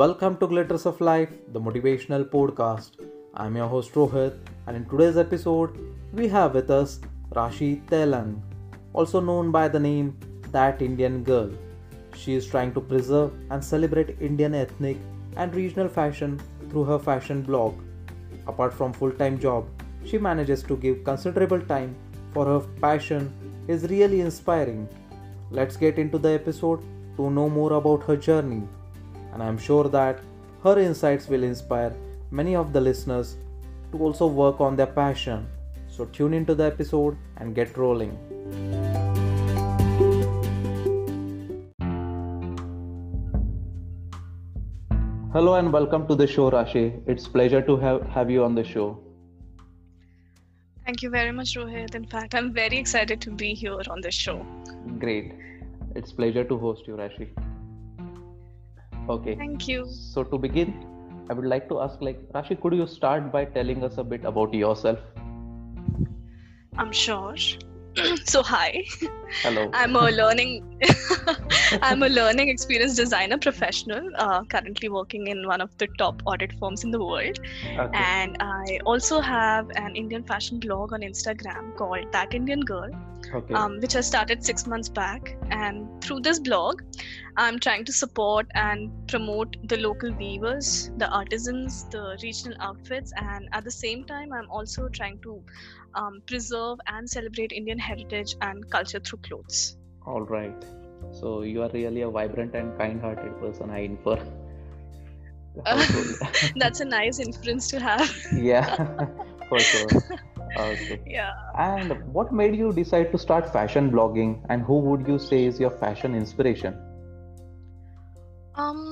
Welcome to Glitters of Life, the motivational podcast. I'm your host Rohit, and in today's episode, we have with us Rashi Tailang, also known by the name That Indian Girl. She is trying to preserve and celebrate Indian ethnic and regional fashion through her fashion blog. Apart from full-time job, she manages to give considerable time for her passion is really inspiring. Let's get into the episode to know more about her journey. And I'm sure that her insights will inspire many of the listeners to also work on their passion. So tune into the episode and get rolling. Hello and welcome to the show, Rashi. It's pleasure to have, have you on the show. Thank you very much, Rohit. In fact, I'm very excited to be here on this show. Great. It's pleasure to host you, Rashi. Okay. Thank you. So to begin, I would like to ask, like, Rashi, could you start by telling us a bit about yourself? I'm sure. so hi Hello. i'm a learning i'm a learning experience designer professional uh, currently working in one of the top audit firms in the world Okay. and i also have an indian fashion blog on instagram called that indian girl okay. um, which I started six months back. And through this blog, I'm trying to support and promote the local weavers, the artisans, the regional outfits, and at the same time, I'm also trying to um, preserve and celebrate Indian heritage and culture through clothes. All right. So you are really a vibrant and kind-hearted person, I infer. That's a nice inference to have. yeah, for sure. Okay. yeah. And what made you decide to start fashion blogging? And who would you say is your fashion inspiration? Um,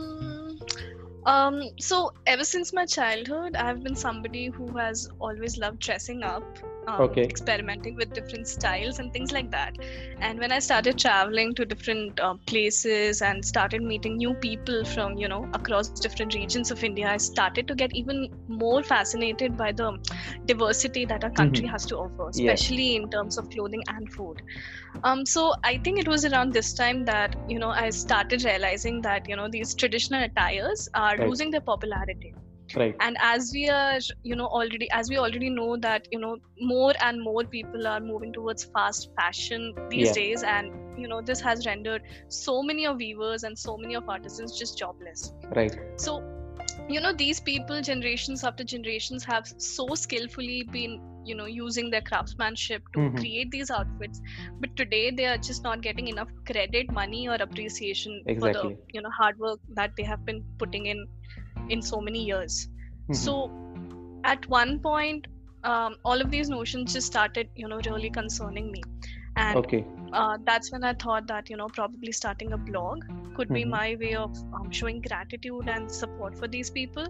um, so ever since my childhood, I've been somebody who has always loved dressing up, um, Okay. experimenting with different styles and things like that. And when I started traveling to different uh, places and started meeting new people from you know across different regions of India, I started to get even more fascinated by the diversity that our country has to offer, especially in terms of clothing and food. Um, so I think it was around this time that you know I started realizing that you know these traditional attires are Right. losing their popularity, Right. and as we are you know already as we already know that you know more and more people are moving towards fast fashion these Yeah. days, and you know this has rendered so many of weavers and so many of artisans just jobless. Right. So you know these people generations after generations have so skillfully been you know using their craftsmanship to Mhm. create these outfits but today they are just not getting enough credit money or appreciation for the you know hard work that they have been putting in in so many years Mhm. so at one point um, all of these notions just started you know really concerning me and Okay. Uh, that's when I thought that you know probably starting a blog could be Mhm. my way of um, showing gratitude and support for these people,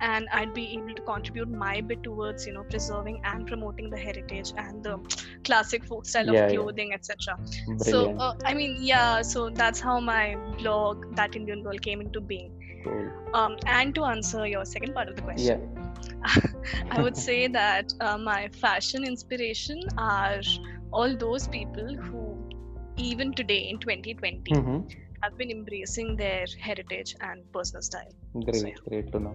and I'd be able to contribute my bit towards you know preserving and promoting the heritage and the classic folk style Yeah, of yeah. clothing, etc. So uh, I mean, yeah, so that's how my blog, That Indian Girl, came into being. cool. Um, and to answer your second part of the question. Yeah. I would say that uh, my fashion inspiration are all those people who, even today in 2020, Mhm. have been embracing their heritage and personal style. Great, yeah. great to know.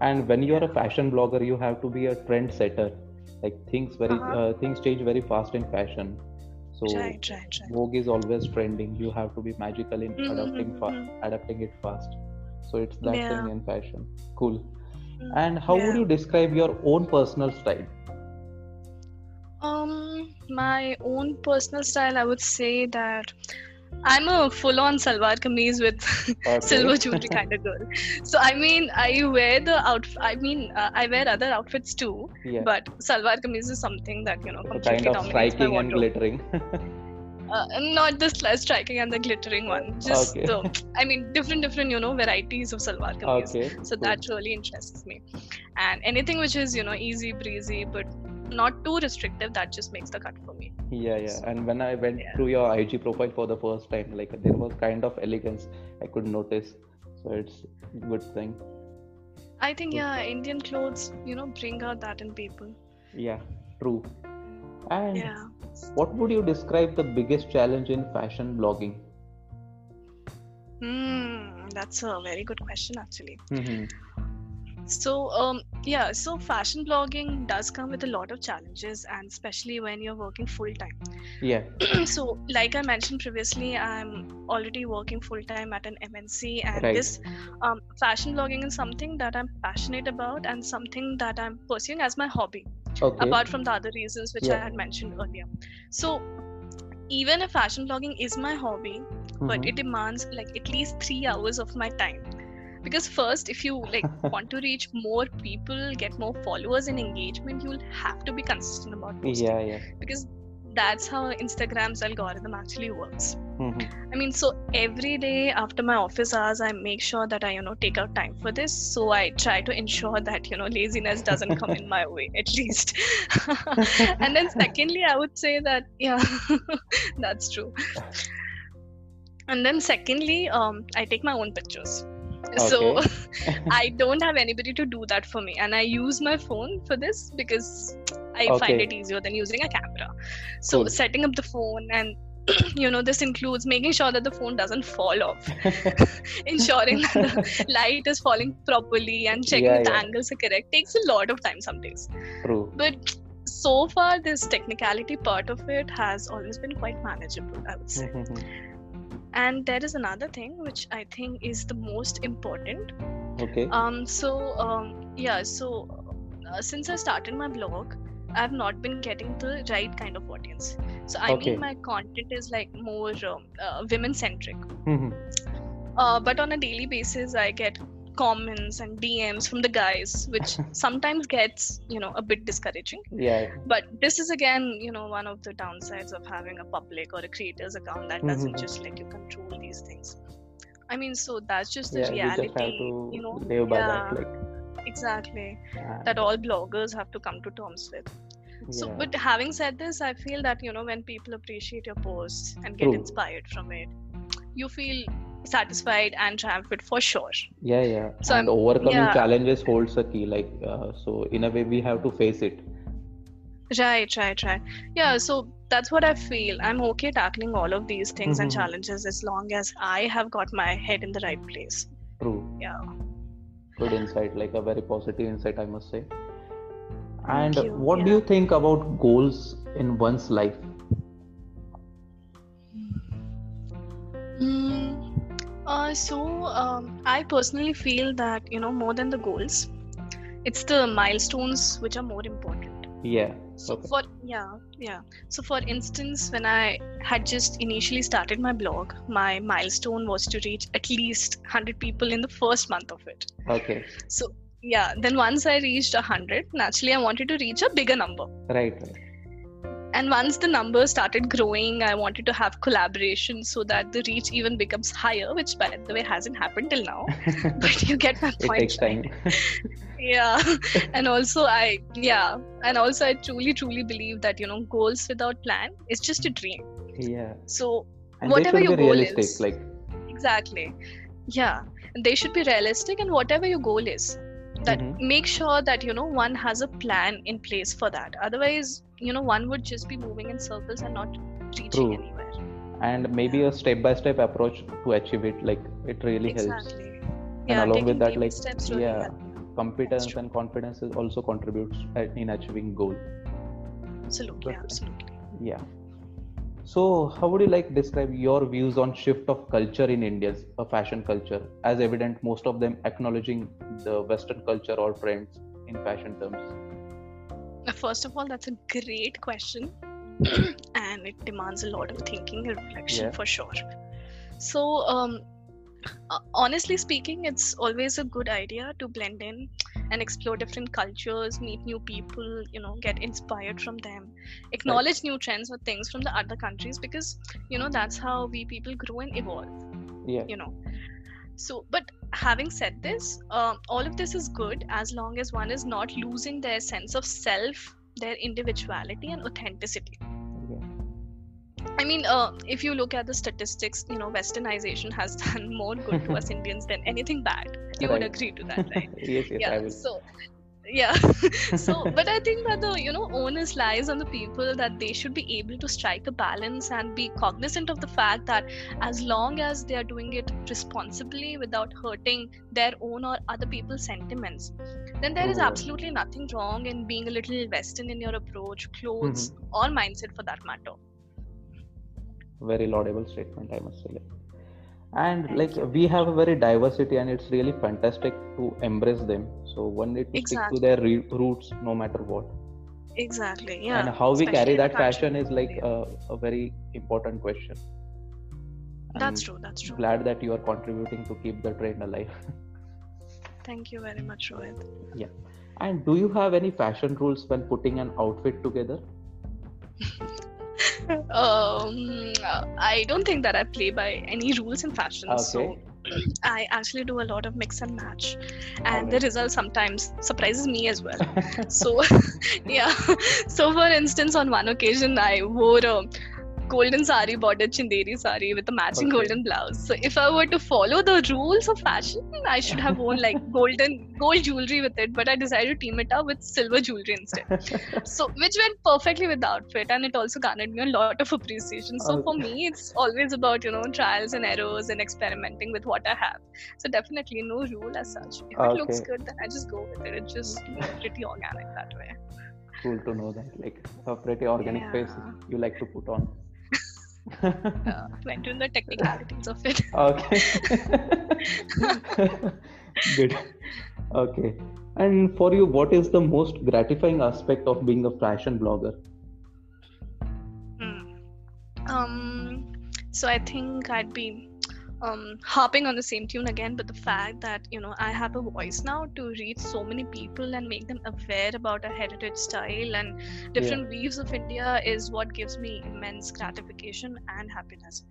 And when you are a fashion blogger, you have to be a trendsetter. Like things very Uh-huh. uh, things change very fast in fashion. So Right, right, right. Vogue is always trending. You have to be magical in Mhm, adapting fa- mhm. adapting it fast. So it's that Yeah. thing in fashion. Cool. Mm, And how would you describe your own personal style? My own personal style, I would say that I'm a full-on salwar kameez with Okay. silver jewelry kind of girl. So I mean, I wear the outfit. I mean, uh, I wear other outfits too, Yeah. but salwar kameez is something that you know So completely kind of dominates my striking and glittering. uh, not the striking and the glittering one just Okay. the i mean different different you know varieties of salwar kameez okay. so cool. that really interests me and anything which is you know easy breezy but not too restrictive that just makes the cut for me Yeah, yeah. And when I went Yeah. through your IG profile for the first time, like there was kind of elegance I could notice. So it's good thing. i think yeah indian clothes you know bring out that in people Yeah, true. And yeah what would you describe the biggest challenge in fashion blogging? Hmm, that's a very good question actually. hmm So, um, yeah, so fashion blogging does come with a lot of challenges, and especially when you're working full time. Yeah. so, like I mentioned previously, I'm already working full time at an MNC, and Right. this um, fashion blogging is something that I'm passionate about and something that I'm pursuing as my hobby, Okay. apart from the other reasons which I had mentioned earlier. So, even if fashion blogging is my hobby, but Mhm. it demands like at least three hours of my time because first if you like want to reach more people get more followers and engagement you'll have to be consistent about posting. Yeah, yeah. because that's how instagram's algorithm actually works. Hmm i mean so every day after my office hours i make sure that i you know take out time for this. So i try to ensure that you know laziness doesn't come in my way at least. And then secondly i would say that yeah that's true. And then secondly um i take my own pictures so i don't have anybody to do that for me. And i use my phone for this because i find it easier than using a camera. So Cool. setting up the phone and you know this includes making sure that the phone doesn't fall off. Ensuring that the light is falling properly and checking Yeah, if the angles are correct takes a lot of time some days. True. but so far this technicality part of it has always been quite manageable i would say. Mhm. And there is another thing which i think is the most important Okay. um so um yeah so uh, since i started my blog i've not been getting the right kind of audience so i Okay. mean my content is like more um, uh, women centric Mhm. uh, but on a daily basis i get comments and dms from the guys which sometimes gets you know a bit discouraging Yeah. but this is again you know one of the downsides of having a public or a creator's account that doesn't Mhm. just let you control these things i mean so that's just the Yeah. You reality just have to you know live by yeah. that. Like. exactly uh, that all bloggers have to come to terms with so yeah. but having said this i feel that you know when people appreciate your posts and get True. inspired from it you feel satisfied and triumphant for sure Yeah, yeah. So and I'm- overcoming yeah. challenges holds a key. Like, uh, so in a way, we have to face it. right right right yeah so that's what i feel i'm okay tackling all of these things and Mhm. challenges as long as i have got my head in the right place True. yeah Good insight. Like a very positive insight, I must say. And you. what do you think about goals in one's life? Mm, uh, so um, I personally feel that you know more than the goals, it's the milestones which are more important. Yeah. So Okay. for yeah yeah. So for instance, when I had just initially started my blog, my milestone was to reach at least hundred people in the first month of it. Okay. So yeah, then once I reached hundred, naturally I wanted to reach a bigger number. Right. Right. And once the numbers started growing i wanted to have collaboration so that the reach even becomes higher which by the way hasn't happened till now but you get my point it takes time. yeah and also i yeah and also i truly truly believe that you know goals without plan is just a dream yeah. so And Whatever your goal realistic. is. Like. exactly yeah and they should be realistic and whatever your goal is that Mhm. make sure that you know one has a plan in place for that. Otherwise you know one would just be moving in circles and not reaching True. anywhere. And maybe a step by step approach to achieve it like it really helps. Exactly. And along with that like steps really yeah help. competence and confidence is also contributes in achieving goal. Absolutely But- absolutely. Yeah so how would you like describe your views on shift of culture in india's fashion culture as evident most of them acknowledging the western culture or trends in fashion terms first of all that's a great question and it demands a lot of thinking and reflection Yeah. for sure so um uh, honestly speaking it's always a good idea to blend in and explore different cultures meet new people you know get inspired from them acknowledge new trends or things from the other countries because you know that's how we people grow and evolve yeah. you know. So but having said this um, all of this is good as long as one is not losing their sense of self their individuality and authenticity i mean uh, if you look at the statistics you know westernization has done more good to us indians than anything bad. You would agree to that right? Yes yes i yeah so yeah. So but i think that the you know onus lies on the people that they should be able to strike a balance and be cognizant of the fact that as long as they are doing it responsibly without hurting their own or other people's sentiments then there is absolutely nothing wrong in being a little western in your approach clothes Mm-hmm. or mindset for that matter very laudable statement i must say and like we have a very diversity and it's really fantastic to embrace them. So one need to stick to their re- roots no matter what. Exactly yeah. And how we carry that fashion is like a, a very important question. That's true that's true. glad that you are contributing to keep the trend alive. Thank you very much rohit. Yeah. And do you have any fashion rules when putting an outfit together um i don't think that i play by any rules in fashion so i actually do a lot of mix and match. And the result sometimes surprises me as well. So yeah. So for instance on one occasion i wore a golden sari bordered Chanderi sari with a matching Okay. golden blouse. So if i were to follow the rules of fashion i should have worn like golden gold jewelry with it but i decided to team it up with silver jewelry instead. So which went perfectly with the outfit and it also garnered me a lot of appreciation. So for me it's always about you know trials and errors and experimenting with what i have. So definitely no rule as such. If it looks good then i just go with it. It's just pretty organic that way. Cool to know that like a pretty organic face you like to put on uh, went into the technicalities of it. Okay. Good. Okay. And for you what is the most gratifying aspect of being a fashion blogger? Hmm. Um, so I think I'd be um, harping on the same tune again, but the fact that you know I have a voice now to reach so many people and make them aware about our heritage style and different weaves of India is what gives me immense gratification and happiness.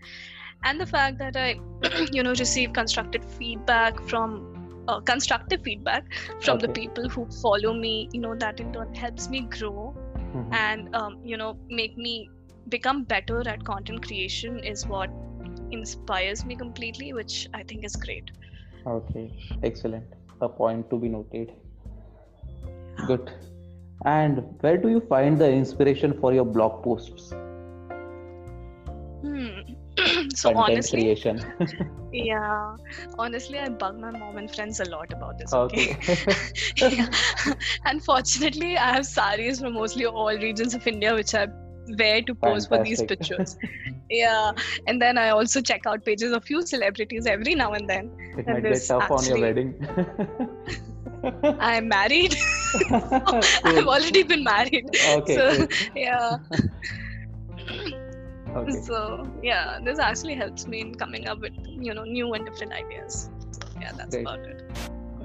And the fact that I, you know, receive constructive feedback from. Uh, constructive feedback from the people who follow me you know that in turn helps me grow Mhm. and um, you know make me become better at content creation is what inspires me completely which i think is great. Okay excellent. A point to be noted. Good. And where do you find the inspiration for your blog posts? Hmm. so content honestly creation. Yeah. Honestly i bug my mom and friends a lot about this okay, okay. Yeah. unfortunately i have saris from mostly all regions of india which i wear to pose for these pictures yeah. And then i also check out pages of few celebrities every now and then. It And might get this tough on your wedding. I'm married. Cool. i've already been married. Okay so good. yeah. Okay. So yeah this actually helps me in coming up with you know new and different ideas. Yeah that's Great. about it.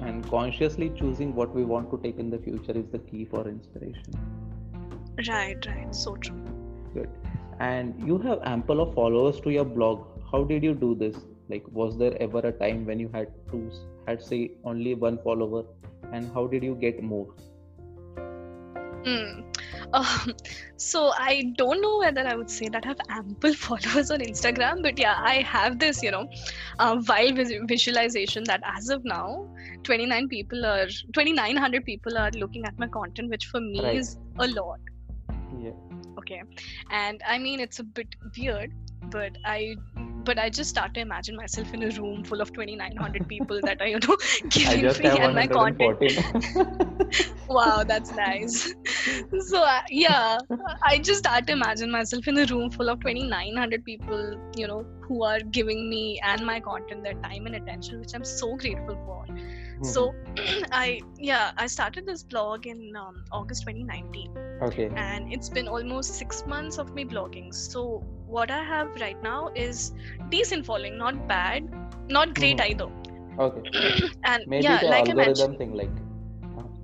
And consciously choosing what we want to take in the future is the key for inspiration. Right right. So true. Good and you have ample of followers to your blog how did you do this like was there ever a time when you had to had say only one follower and how did you get more Hmm. Um, so I don't know whether I would say that I have ample followers on Instagram, but yeah, I have this, you know, uh, wild vis- visualization that as of now, 29 people are 2,900 people are looking at my content, which for me Right. is a lot. yeah Okay, and I mean it's a bit weird, but I. But I just start to imagine myself in a room full of 2,900 people that are, you know, giving me and my content. wow that's nice. So uh, yeah i just start to imagine myself in a room full of 2900 people you know who are giving me and my content their time and attention which i'm so grateful for. So i yeah i started this blog in um, august 2019 okay. And it's been almost six months of me blogging. So what i have right now is decent following not bad not great Mhm. either. Okay. And maybe yeah like i mentioned thing like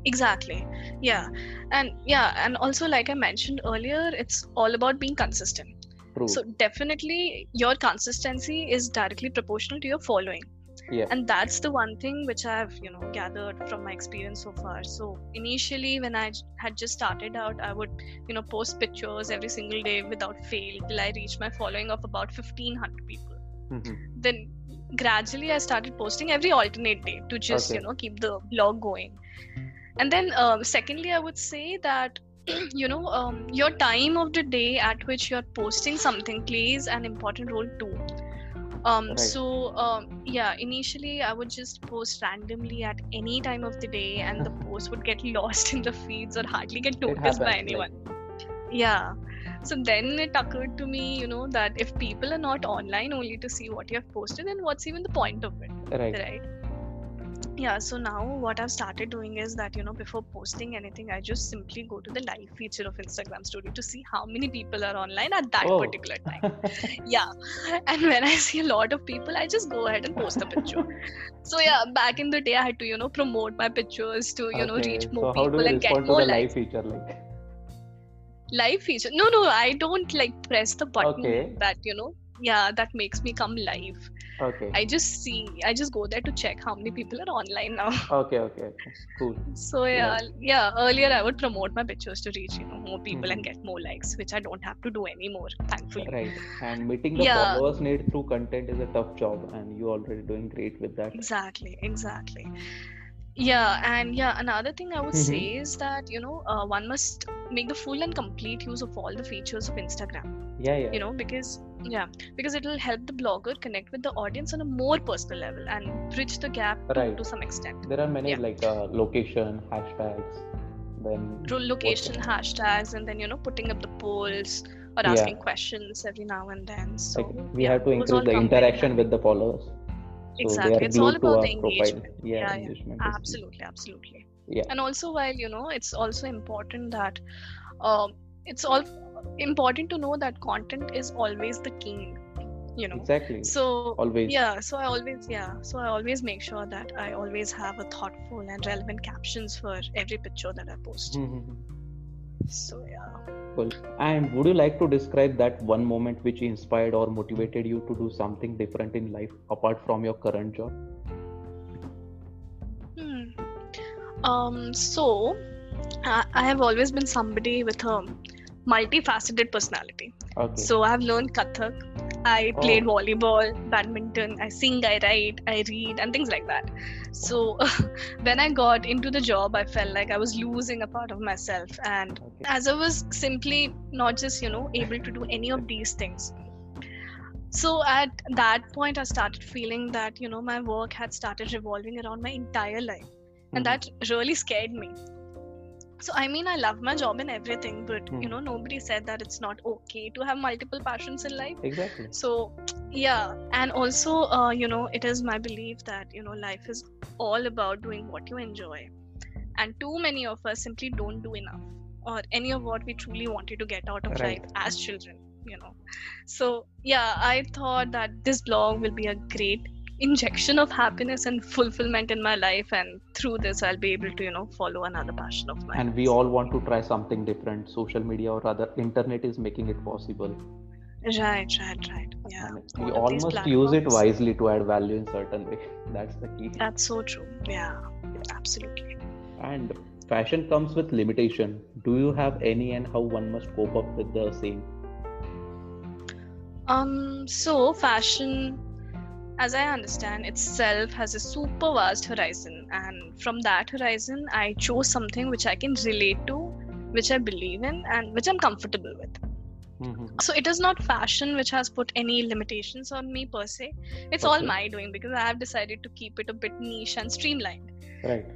exactly. Yeah. And yeah and also like i mentioned earlier it's all about being consistent. True. So definitely your consistency is directly proportional to your following yeah. And that's the one thing which i've you know gathered from my experience so far. So initially when i had just started out i would you know post pictures every single day without fail till i reached my following of about 1500 people. Mhm. then gradually i started posting every alternate day to just Okay. you know keep the blog going. And then um, secondly i would say that you know um, your time of the day at which you're posting something plays an important role too um Right. so um yeah initially i would just post randomly at any time of the day and the post would get lost in the feeds or hardly get noticed by happens, like- anyone yeah so then it occurred to me you know that if people are not online only to see what you have posted then what's even the point of it Right. right yeah so now what i've started doing is that you know before posting anything i just simply go to the live feature of instagram story to see how many people are online at that Oh. particular time yeah and when i see a lot of people i just go ahead and post a picture so yeah back in the day i had to you know promote my pictures to you know reach more so how do people and get more the live feature like? live feature no no i don't like press the button Okay. that you know yeah that makes me come live Okay. i just see i just go there to check how many people are online now Okay. Okay. Okay. Cool. So yeah, yeah. Earlier, I would promote my pictures to reach you know more people and Mhm. get more likes, which I don't have to do anymore, thankfully. Right. And meeting the Yeah. followers need through content is a tough job, and you are already doing great with that. Exactly, exactly. Yeah, and yeah, another thing I would Mhm. say is that you know uh, one must make the full and complete use of all the features of Instagram. Yeah. Yeah. You know because yeah because it will help the blogger connect with the audience on a more personal level and bridge the gap to, Right. to some extent. There are many Yeah. like uh, location hashtags. Then Location hashtags and then you know putting up the polls or Yeah. asking questions every now and then. So like we yeah, have to increase the interaction with the followers. So Exactly. It's all about the engagement. Yeah, Yeah, yeah. engagement. Absolutely, absolutely. Yeah. And also, while you know, it's also important that um, it's all important to know that content is always the king. You know. Exactly. So Always. yeah, so I always yeah, so I always make sure that I always have a thoughtful and relevant captions for every picture that I post. Mhm. So yeah. Cool. And would you like to describe that one moment which inspired or motivated you to do something different in life apart from your current job? Hmm. Um, so I, I have always been somebody with a multifaceted personality. Okay. So I've learned Kathak. I played Oh. volleyball, badminton. I sing, I write, I read, and things like that. So when I got into the job, I felt like I was losing a part of myself, and okay. as I was simply not just you know able to do any of these things. So at that point, I started feeling that you know my work had started revolving around my entire life, and Mhm. that really scared me. So I mean, I love my job and everything, but you Mhm. know, nobody said that it's not okay to have multiple passions in life. Exactly. So yeah, and also, uh, you know, it is my belief that you know life is all about doing what you enjoy, and too many of us simply don't do enough, or any of what we truly wanted to get out of Right. life as children. You know, so yeah, I thought that this blog will be a great injection of happiness and fulfillment in my life and through this i'll be able to you know follow another passion of mine And we all want to try something different. Social media or rather, internet is making it possible. right right right yeah we All of all these must use it wisely to add value in certain way. That's the key. that's so true yeah absolutely And fashion comes with limitation. Do you have any and how one must cope up with the same? um so fashion as i understand itself has a super vast horizon and from that horizon i chose something which i can relate to which i believe in and which i'm comfortable with Mhm. so it is not fashion which has put any limitations on me per se it's all my doing because i have decided to keep it a bit niche and streamlined Right.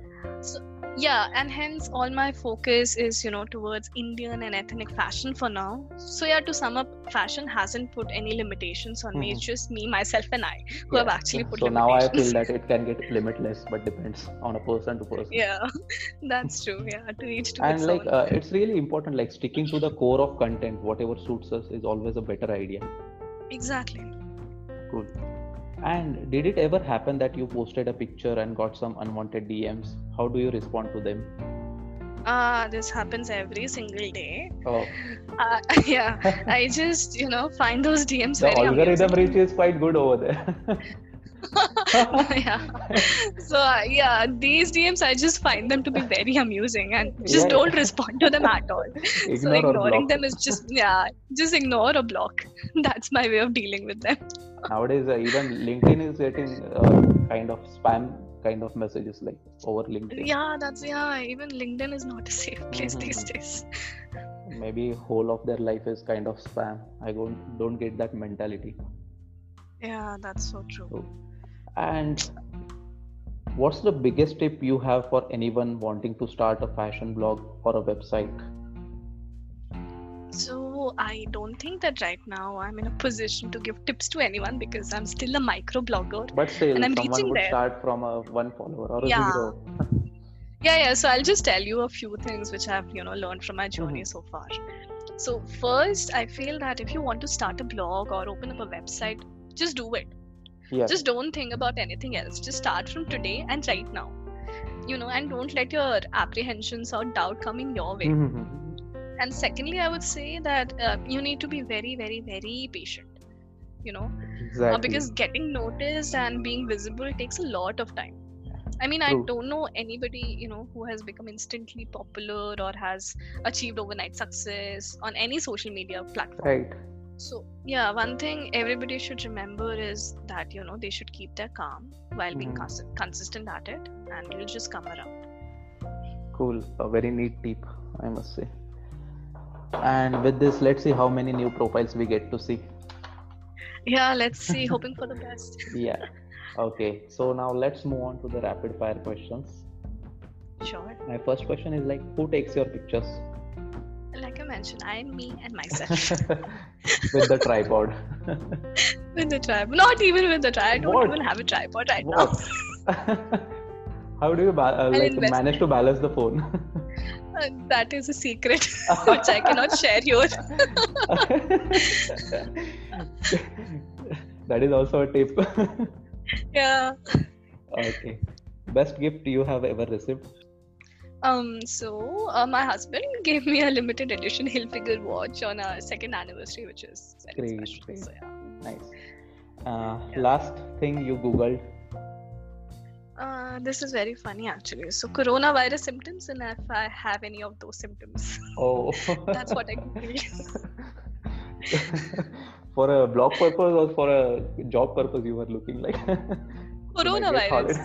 Yeah and hence all my focus is you know towards indian and ethnic fashion for now. So yeah to sum up fashion hasn't put any limitations on me. It's just me myself and i who have Yeah. actually put so now I feel that it can get limitless, but depends on a person to person. yeah that's true. Yeah to each to and its like uh, it's really important like sticking to the core of content whatever suits us is always a better idea. Exactly. Cool and did it ever happen that you posted a picture and got some unwanted dms how do you respond to them? Ah this happens every single day. Oh. Uh, yeah. I just you know find those dms the very algorithm reach is quite good over there. Yeah. So uh, yeah these dms i just find them to be very amusing and just Yeah, don't yeah. respond to them at all. Ignore or ignoring them is just yeah just ignore or block. That's my way of dealing with them nowadays uh, even linkedin is getting uh, kind of spam kind of messages like over LinkedIn. Yeah, that's yeah. Even LinkedIn is not a safe place Mhm. these days. Maybe whole of their life is kind of spam. I don't don't get that mentality. Yeah, that's so true. So, and what's the biggest tip you have for anyone wanting to start a fashion blog or a website? So I don't think that right now I'm in a position to give tips to anyone because I'm still a micro blogger. But still, And I'm someone reaching would there. start from a one follower or a Yeah. zero. Yeah, yeah. So I'll just tell you a few things which I've you know learned from my journey so far. So first, I feel that if you want to start a blog or open up a website, just do it. Yeah. Just don't think about anything else. Just start from today and right now. You know, and don't let your apprehensions or doubt come in your way. Mhm. And secondly, I would say that uh, you need to be very, very, very patient. You know, exactly. uh, because getting noticed and being visible takes a lot of time i mean i don't know anybody you know who has become instantly popular or has achieved overnight success on any social media platform right. so yeah one thing everybody should remember is that you know they should keep their calm while being Mhm. cons- consistent at it and it'll just come around Cool. A very neat tip, I must say. And with this, let's see how many new profiles we get to see. yeah let's see hoping for the best Yeah. Okay. So now let's move on to the rapid fire questions. sure My first question is like, who takes your pictures like i mentioned i am me and myself with the tripod? with the tripod not even with the tripod i don't What? even have a tripod right what? How do you ba- uh, like manage to balance the phone? That is a secret which i cannot share here that is also a tip. yeah okay. Best gift you have ever received? Um, so uh, my husband gave me a limited edition Hilfiger watch on our second anniversary, which is very Great, special. great. So yeah. Nice. Uh, Yeah. Last thing you googled? Uh, this is very funny actually. So coronavirus symptoms, and if I have any of those symptoms, Oh. that's what I for a blog purpose or for a job purpose, you were looking like. Coronavirus.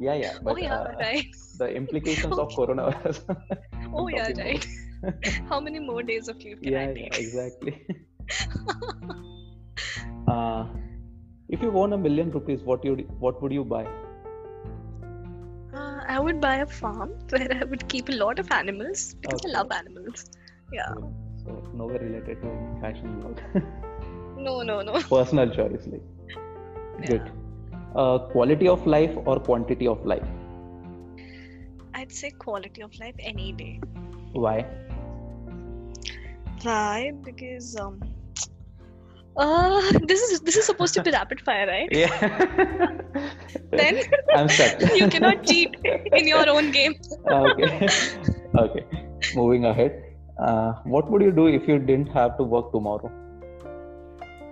yeah, yeah. But oh yeah, uh, right. the implications of coronavirus. Oh yeah, right. How many more days of leave can yeah, I yeah, exactly. uh, if you won a million rupees, what you what would you buy? I would buy a farm where I would keep a lot of animals because Okay. I love animals. Yeah. So, so nowhere related to fashion blog. No, no, no. Personal choice, like. Yeah. Good. Uh, quality of life or quantity of life? I'd say quality of life any day. Why? Why? Because um, uh, this is this is supposed to be rapid fire, right? Yeah. Then I'm stuck. you cannot cheat in your own game. okay. okay. Moving ahead. Uh, what would you do if you didn't have to work tomorrow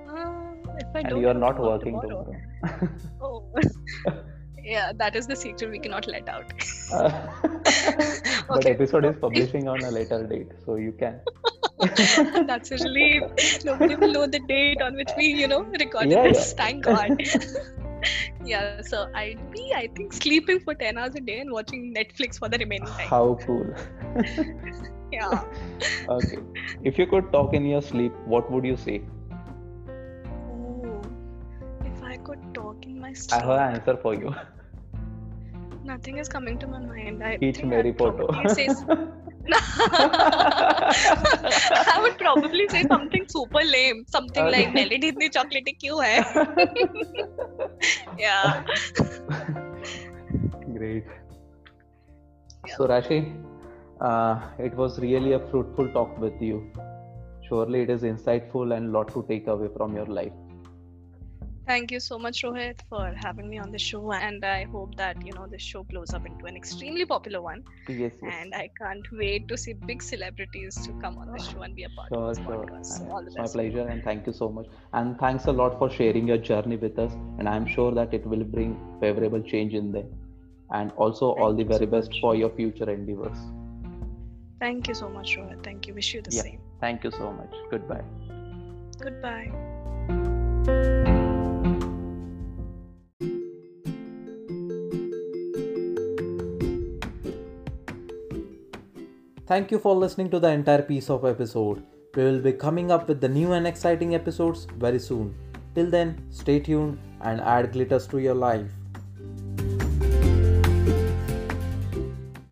Uh, if I and you are not work working tomorrow? Oh. yeah, that is the secret we cannot let out. Uh, but Okay. episode is publishing on a later date, so you can. That's a relief. Nobody will know the date on which we, you know, recorded Yeah, this. Thank God. yeah, so I'd be, I think, sleeping for 10 hours a day and watching Netflix for the remaining time. How cool. Yeah. okay. If you could talk in your sleep, what would you say? Ooh, if I could talk in my sleep. I have an answer for you. nothing is coming to my mind. I Teach Mary Poto. probably say I would probably say something super lame. Something Okay. like melody इतनी chocolate क्यों है? Yeah. Great. Yeah. So, Rashi, uh, it was really a fruitful talk with you. Surely it is insightful and lot to take away from your life. Thank you so much, Rohit, for having me on the show. And I hope that you know this show blows up into an extremely popular one. Yes, yes. And I can't wait to see big celebrities to come on the show and be a part Sure, of this sure. podcast. So all the It's my best. pleasure and thank you so much. And thanks a lot for sharing your journey with us. And I'm sure that it will bring favorable change in them. And also all the very so best much. for your future endeavors. Thank you so much, Rohit. Thank you. Wish you the Yeah. same. Thank you so much. Goodbye. Goodbye. Thank you for listening to the entire piece of episode. We will be coming up with the new and exciting episodes very soon. Till then, stay tuned and add glitters to your life.